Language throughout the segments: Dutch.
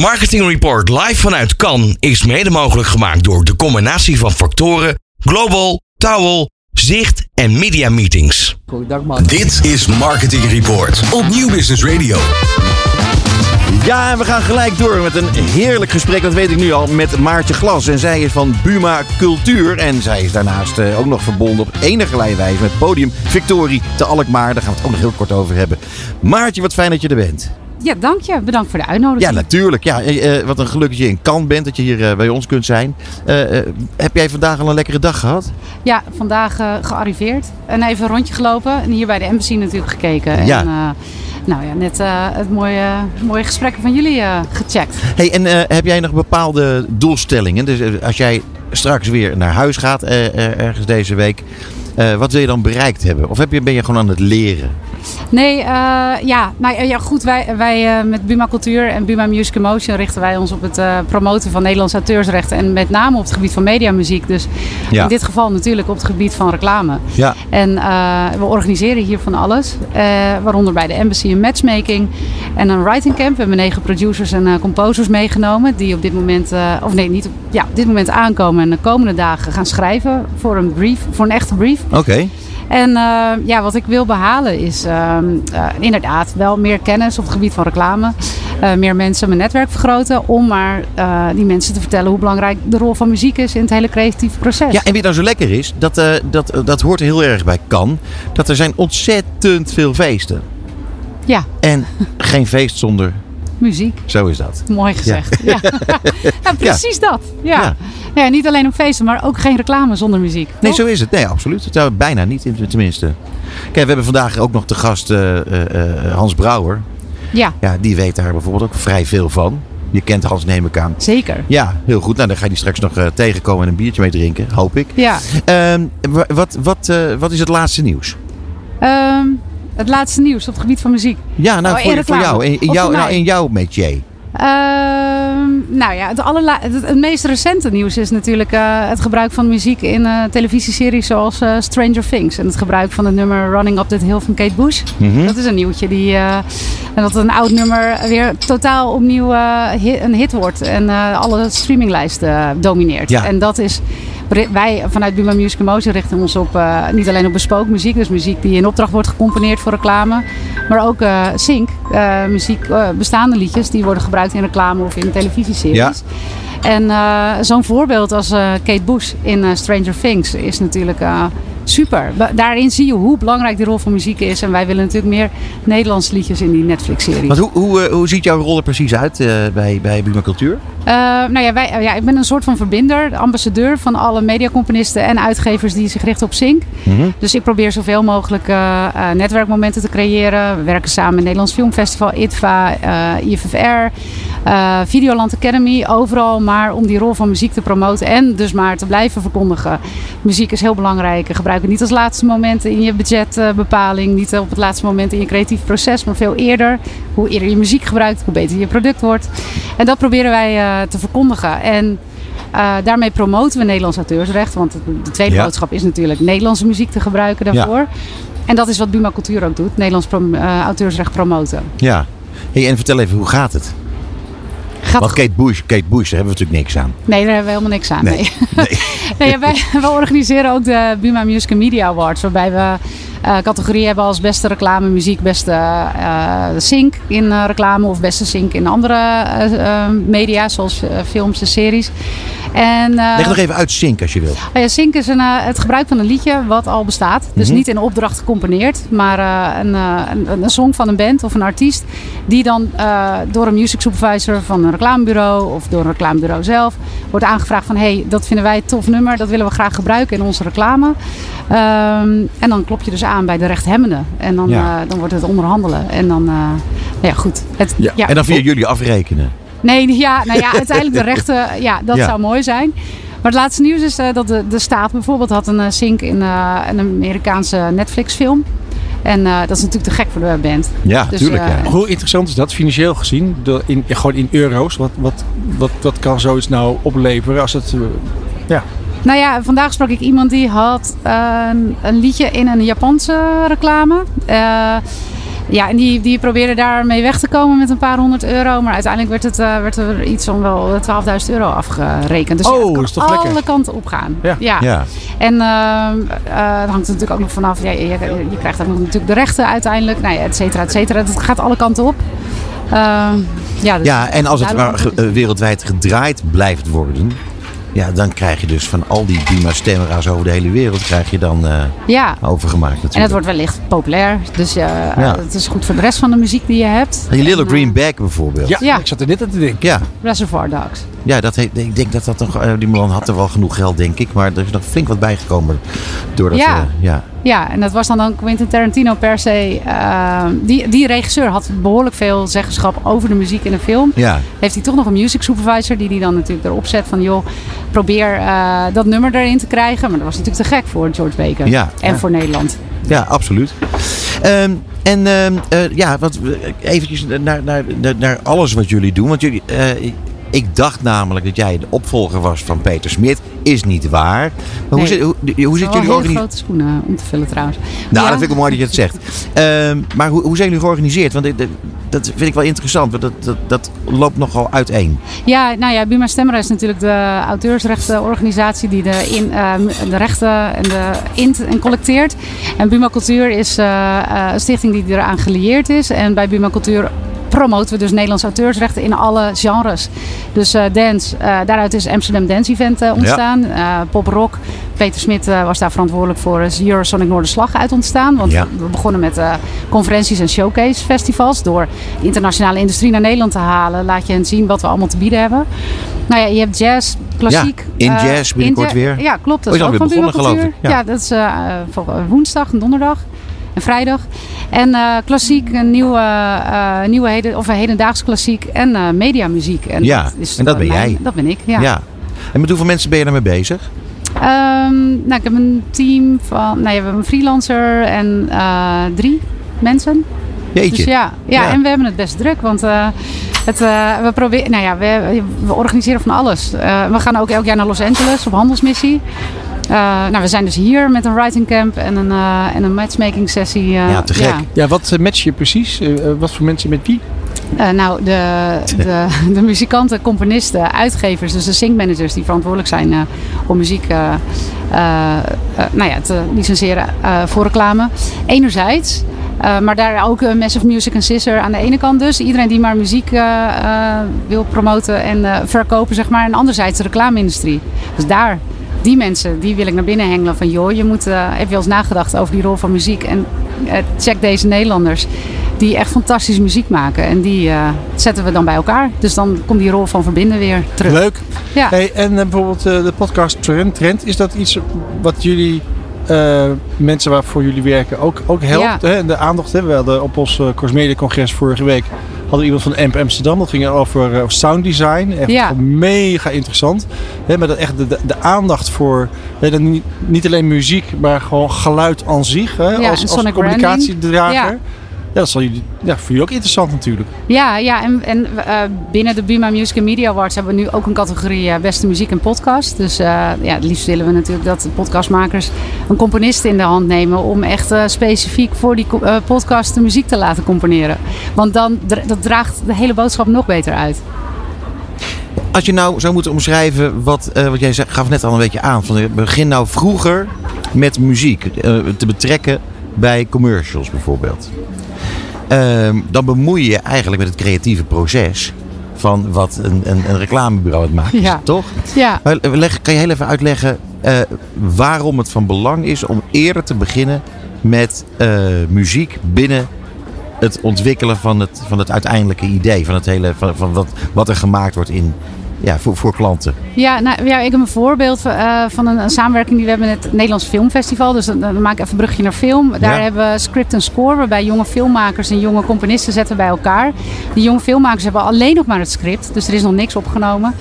Marketing Report live vanuit Cannes is mede mogelijk gemaakt door de combinatie van factoren Global, Towel, Zicht en Media Meetings. Dit is Marketing Report op Nieuw Business Radio. Ja, en we gaan gelijk door met een heerlijk gesprek, dat weet ik nu al, met Maartje Glas. En zij is van Buma Cultuur. En zij is daarnaast eh, ook nog verbonden op enige wijze met Podium Victorie te Alkmaar. Daar gaan we het ook nog heel kort over hebben. Maartje, wat fijn dat je er bent. Ja, dank je. Bedankt voor de uitnodiging. Ja, natuurlijk. Ja, eh, eh, wat een geluk dat je in Cannes bent, dat je hier eh, bij ons kunt zijn. Heb jij vandaag al een lekkere dag gehad? Ja, vandaag gearriveerd. En even een rondje gelopen. En hier bij de embassy natuurlijk gekeken. Ja. En nou ja, net het mooie, mooie gesprekken van jullie gecheckt. Hey, en heb jij nog bepaalde doelstellingen? Dus als jij straks weer naar huis gaat, ergens deze week, wat wil je dan bereikt hebben? Of heb je, ben je gewoon aan het leren? Nee, eh, ja, nou, ja, goed. Wij, wij eh, met Buma Cultuur en Buma Music Emotion richten wij ons op het eh, promoten van Nederlandse auteursrechten. En met name op het gebied van mediamuziek. Dus Ja. in dit geval natuurlijk op het gebied van reclame. Ja. En we organiseren hier van alles. waaronder bij de Embassy een matchmaking en een writing camp. We hebben negen producers en composers meegenomen. Die op dit moment, of nee, niet op, ja, op dit moment aankomen. En de komende dagen gaan schrijven voor een brief, voor een echte brief. Oké. En eh, ja, wat ik wil behalen is ehm, eh, inderdaad wel meer kennis op het gebied van reclame. Eh, meer mensen mijn netwerk vergroten. Om maar die mensen te vertellen hoe belangrijk de rol van muziek is in het hele creatieve proces. Ja, en wie nou zo lekker is, dat, dat, dat hoort heel erg bij Kan. Dat er zijn ontzettend veel feesten. Ja, En geen feest zonder, muziek. zo is dat. Mooi gezegd. Ja, ja. precies dat. Ja. Ja. Ja. niet alleen op feesten, maar ook geen reclame zonder muziek. Nee, toch? zo is het. Nee, absoluut. Zou bijna niet, in- tenminste. Kijk, we hebben vandaag ook nog te gast eh, eh, eh, Hans Brouwer. Ja, Ja, die weet daar bijvoorbeeld ook vrij veel van. Je kent Hans, neem ik aan. zeker. Ja, heel goed. Nou, dan ga je die straks nog tegenkomen en een biertje mee drinken, hoop ik. Ja. Ehm, wa- wat, wat, wat is het laatste nieuws? Ehm, het laatste nieuws op het gebied van muziek. Ja, nou, Oh, voor, jou. In, in, jou, nou, in jouw métier. Ehm, nou ja, het, allerla- het, het meest recente nieuws is natuurlijk eh, het gebruik van muziek in eh, televisieseries zoals eh, Stranger Things. En het gebruik van het nummer Running Up That Hill van Kate Bush. Mhm. Dat is een nieuwtje die, en dat een oud nummer weer totaal opnieuw eh, hi- een hit wordt. En alle streaminglijsten domineert. Ja. En dat is, wij vanuit Buma Music Emotion richten ons op, eh, niet alleen op bespoken muziek. Dus muziek die in opdracht wordt gecomponeerd voor reclame. Maar ook eh sync, eh, muziek, bestaande liedjes die worden gebruikt in reclame of in televisieseries. Ja. En eh, zo'n voorbeeld als eh, Kate Bush in eh, Stranger Things is natuurlijk super. Daarin zie je hoe belangrijk die rol van muziek is. En wij willen natuurlijk meer Nederlandse liedjes in die Netflix-serie. Hoe, hoe, hoe ziet jouw rol er precies uit bij, bij Buma Cultuur? Nou ja, wij, ja, ik ben een soort van verbinder, de ambassadeur van alle mediacomponisten en uitgevers die zich richten op Sync. Mhm. Dus ik probeer zoveel mogelijk netwerkmomenten te creëren. We werken samen met Nederlands Filmfestival, ITVA, IFFR, eh, Videoland Academy. Overal maar om die rol van muziek te promoten en dus maar te blijven verkondigen. Muziek is heel belangrijk. Gebruik het niet als laatste moment in je budgetbepaling. niet op het laatste moment in je creatief proces, maar veel eerder. Hoe eerder je muziek gebruikt, hoe beter je product wordt. En dat proberen wij eh, te verkondigen. En eh, daarmee promoten we Nederlands auteursrecht. Want de- de tweede Ja. boodschap is natuurlijk Nederlandse muziek te gebruiken daarvoor. En dat is wat Buma Cultuur ook doet. Nederlands prom- auteursrecht promoten. Ja. Hey, en vertel even, hoe gaat het? Gaat Want Kate Bush, Kate Bush, daar hebben we natuurlijk niks aan. Nee, daar hebben we helemaal niks aan. Nee. Nee. Nee. nee, ja, wij, wij organiseren ook de Buma Music Media Awards. Waarbij we eh categorieën hebben als beste reclame, muziek, beste eh sync in eh, reclame of beste sync in andere media, zoals films en series. En, eh, Leg nog even uit Sync als je wilt. Nou ja, sync is een, eh, het gebruik van een liedje wat al bestaat. Dus Mhm. niet in opdracht gecomponeerd, maar eh, een, een, een song van een band of een artiest. Die dan door een music supervisor van een reclamebureau of door een reclamebureau zelf wordt aangevraagd van... hey, dat vinden wij een tof nummer, dat willen we graag gebruiken in onze reclame. Ehm, en dan klop je dus aan bij de rechthebbenden. En dan, Ja. dan wordt het onderhandelen. En dan, nou ja goed. Het, en dan via jullie afrekenen. Nee, ja, nou ja, uiteindelijk de rechten, ja, dat Ja. zou mooi zijn. Maar het laatste nieuws is eh, dat de, de staat bijvoorbeeld had een uh, sync in uh, een Amerikaanse Netflix film. En uh, dat is natuurlijk te gek voor de band. Ja, dus, tuurlijk. Ja. Hoe interessant is dat financieel gezien? De, in, gewoon in euro's. Wat, wat, wat, wat kan zoiets nou opleveren als het... Uh, ja. Nou ja, vandaag sprak ik iemand die had een, een liedje in een Japanse reclame. Uh, Ja, en die, die probeerden daarmee weg te komen met een paar honderd euro. Maar uiteindelijk werd, het, eh, werd er iets van wel 12.000 euro afgerekend. Dus Oh, ja, het kan is toch alle lekker? kanten op gaan. Ja. Ja. En ehm, eh, het hangt er natuurlijk ook nog vanaf. Ja, je, je, je krijgt ook nog natuurlijk de rechten uiteindelijk. Nou ja, et cetera, et cetera. Dat gaat alle kanten op. Ehm, ja, dus Ja, en als het maar eh, wereldwijd gedraaid blijft worden, ja, dan krijg je dus van al die Buma stemra's over de hele wereld, krijg je dan eh, Ja, overgemaakt natuurlijk. en het wordt wellicht populair. Dus eh, Ja. het is goed voor de rest van de muziek die je hebt. Die Little En, Green eh, Bag bijvoorbeeld. Ja, Ja. ik zat er net aan te denken. Ja, Reservoir Dogs. Ja dat heeft, ik denk dat dat nog, eh, die man had er wel genoeg geld, denk ik. Maar er is nog flink wat bijgekomen. Doordat, Ja. eh, ja. Ja, en dat was dan ook Quentin Tarantino per se. eh, die, die regisseur had behoorlijk veel zeggenschap over de muziek in de film. Ja. Heeft hij toch nog een music supervisor die die dan natuurlijk erop zet van joh, probeer dat nummer erin te krijgen. Maar dat was natuurlijk te gek voor George Baker. Ja. En Ja. voor Nederland. Ja, absoluut. Ehm, en ehm, eh, ja, wat, eventjes naar, naar, naar, alles wat jullie doen. Want jullie, ik dacht namelijk dat jij de opvolger was van Peter Smit. Is niet waar. Maar hoe zit, hoe, hoe zit jullie organisatie? grote schoenen om te vullen trouwens. Nou, Ja. dat vind ik mooi dat je het zegt. Ehm, maar hoe, hoe zijn jullie georganiseerd? Want dat vind ik wel interessant. Want dat, dat, dat loopt nogal uiteen. Ja, nou ja, Buma Stemra is natuurlijk de auteursrechtenorganisatie die de, in, eh, de rechten en de int en collecteert. En Buma Cultuur is eh, eh, een stichting die eraan gelieerd is. En bij Buma Cultuur promoten we dus Nederlandse auteursrechten in alle genres. Dus eh, dance, eh, daaruit is Amsterdam Dance Event eh, ontstaan. Eh, pop rock, Peter Smit was daar verantwoordelijk voor. Is Eurosonic Noorderslag uit ontstaan. Want Ja. we begonnen met conferenties en showcase festivals. Door de internationale industrie naar Nederland te halen, laat je hen zien wat we allemaal te bieden hebben. Nou ja, je hebt jazz, klassiek. Ja, in jazz binnenkort ja- weer. Ja, klopt. Dat Oh, is is ook van begonnen, geloof ik. Ja. Ja, dat is voor- woensdag en donderdag en vrijdag. En eh, klassiek, een nieuwe, eh, nieuwe heden, of een hedendaags klassiek en eh, mediamuziek. En Ja, en dat ben mijn- jij. Dat ben ik, ja. Ja. En met hoeveel mensen ben je daarmee bezig? Ehm, nou, ik heb een team van, nou ja, we hebben een freelancer en drie mensen. Jeetje. Dus ja, ja, Ja. en we hebben het best druk, want het, we proberen, nou ja, we, we organiseren van alles. We gaan ook elk jaar naar Los Angeles op handelsmissie. Eh, nou, we zijn dus hier met een writing camp en een, eh, en een matchmaking sessie. eh, Ja, te gek. Ja, wat match je precies? Wat voor mensen met wie? Eh, nou, de, de, de muzikanten, componisten, uitgevers, dus de syncmanagers die verantwoordelijk zijn eh, om muziek eh, eh, eh, nou ja, te licenseren eh, voor reclame. Enerzijds. Eh, maar daar ook eh, Massive Music en Scissor aan de ene kant dus. Iedereen die maar muziek wil promoten en eh, verkopen, zeg maar. En anderzijds de reclame-industrie. Dus daar, die mensen, die wil ik naar binnen hengelen. Van joh, je moet, eh, heb je wel eens nagedacht over die rol van muziek? En eh, check deze Nederlanders die echt fantastische muziek maken. En die eh, zetten we dan bij elkaar. Dus dan komt die rol van verbinden weer terug. Leuk. Ja. Hey, en eh, bijvoorbeeld eh, de podcast Trend, Trend, is dat iets wat jullie eh, mensen waarvoor jullie werken ook, ook helpt? Ja. Hè? De aandacht hebben we hadden op ons uh, Cosmedia congres vorige week hadden we iemand van AMP Amsterdam. Dat ging over uh, sound design. Echt Ja. mega interessant. Hè, maar dat echt de, de, de aandacht voor niet, niet alleen muziek, maar gewoon geluid aan zich. Ja, als, als communicatiedrager. Dat zal jullie, ja, voor jullie ook interessant natuurlijk. Ja, ja en, en eh, binnen de Buma Music and Media Awards hebben we nu ook een categorie eh, beste muziek en podcast. Dus eh, ja, het liefst willen we natuurlijk dat de podcastmakers een componist in de hand nemen om echt eh, specifiek voor die eh, podcast de muziek te laten componeren. Want dan dat draagt de hele boodschap nog beter uit. Als je nou zou moeten omschrijven wat, eh, wat jij zei, gaf net al een beetje aan. Van, begin nou vroeger met muziek eh, te betrekken bij commercials bijvoorbeeld. Ehm, dan bemoei je je eigenlijk met het creatieve proces van wat een, een, een reclamebureau het maakt, Ja. toch? Ja, leg- kan je heel even uitleggen eh, waarom het van belang is om eerder te beginnen met eh, muziek binnen het ontwikkelen van het, van het uiteindelijke idee, van, het hele, van, van wat, wat er gemaakt wordt in, ja, voor, voor klanten. Ja, nou, ja, ik heb een voorbeeld van, eh, van een, een samenwerking die we hebben met het Nederlands Filmfestival. Dus dan, dan maak ik even een brugje naar film. Daar Ja. hebben we script en score, waarbij jonge filmmakers en jonge componisten zetten bij elkaar. Die jonge filmmakers hebben alleen nog maar het script, dus er is nog niks opgenomen.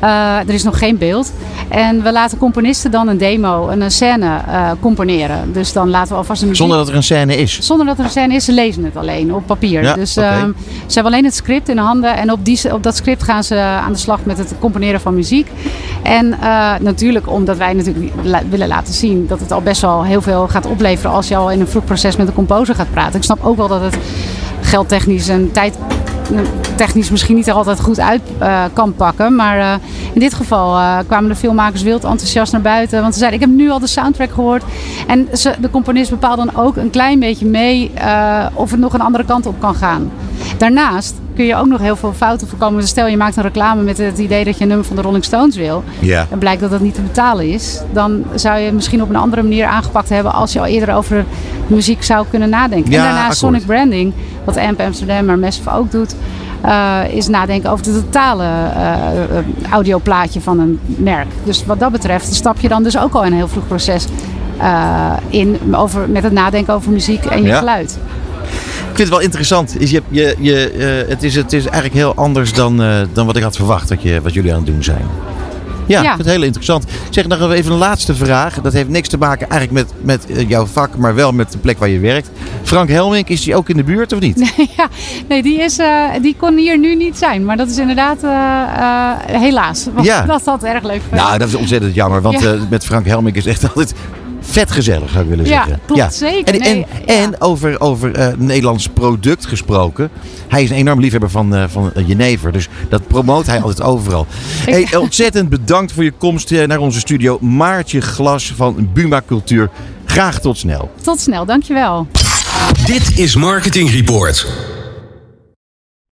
Eh, er is nog geen beeld. En we laten componisten dan een demo, een scène eh, componeren. Dus dan laten we alvast een. Zonder dat er een scène is. Zonder dat er een scène is, ze lezen het alleen op papier. Ja, dus ehm, ze hebben alleen het script in de handen. En op, die, op dat script gaan ze aan de slag met het componeren van muziek. En uh, natuurlijk omdat wij natuurlijk willen laten zien dat het al best wel heel veel gaat opleveren als je al in een vroeg proces met een composer gaat praten. Ik snap ook wel dat het geldtechnisch en tijd technisch misschien niet altijd goed uit uh, kan pakken. Maar uh, in dit geval kwamen de filmmakers wild enthousiast naar buiten. Want ze zeiden, ik heb nu al de soundtrack gehoord. En ze, de componist bepaalt dan ook een klein beetje mee of het nog een andere kant op kan gaan. Daarnaast kun je ook nog heel veel fouten voorkomen. Dus stel je maakt een reclame met het idee dat je een nummer van de Rolling Stones wil. Ja. En blijkt dat dat niet te betalen is. Dan zou je het misschien op een andere manier aangepakt hebben als je al eerder over muziek zou kunnen nadenken. Ja, en daarnaast. Sonic Branding, wat AMP Amsterdam maar Massive ook doet. Uh, is nadenken over het totale uh, audioplaatje van een merk. Dus wat dat betreft stap je dan dus ook al in een heel vroeg proces uh, in over, met het nadenken over muziek en je Ja. geluid. Ik vind het wel interessant. Is je, je, je, eh, het, is, het is eigenlijk heel anders dan, eh, dan wat ik had verwacht wat, je, wat jullie aan het doen zijn. Ja, ik Ja. vind het heel interessant. Zeg nog even een laatste vraag. Dat heeft niks te maken eigenlijk met, met eh, jouw vak, maar wel met de plek waar je werkt. Frank Helmink, is die ook in de buurt of niet? ja, nee, die, is, uh, die kon hier nu niet zijn. Maar dat is inderdaad uh, uh, helaas. Want Ja. dat had erg leuk geweest. Nou, dat is ontzettend jammer, want Ja. met Frank Helmink is echt altijd vet gezellig, zou ik willen Ja, zeggen. klopt, zeker. En, Nee, en, ja. en over, over eh, Nederlands product gesproken. Hij is een enorm liefhebber van, eh, van eh, Jenever, dus dat promoot hij altijd overal. Hey, ontzettend bedankt voor je komst naar onze studio. Maartje Glas van Buma Cultuur. Graag tot snel. Tot snel, dankjewel. Dit is Marketing Report.